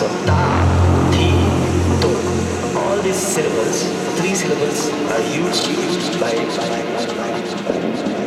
So ta, thi, to. All these syllables, three syllables, are used by, by, by, by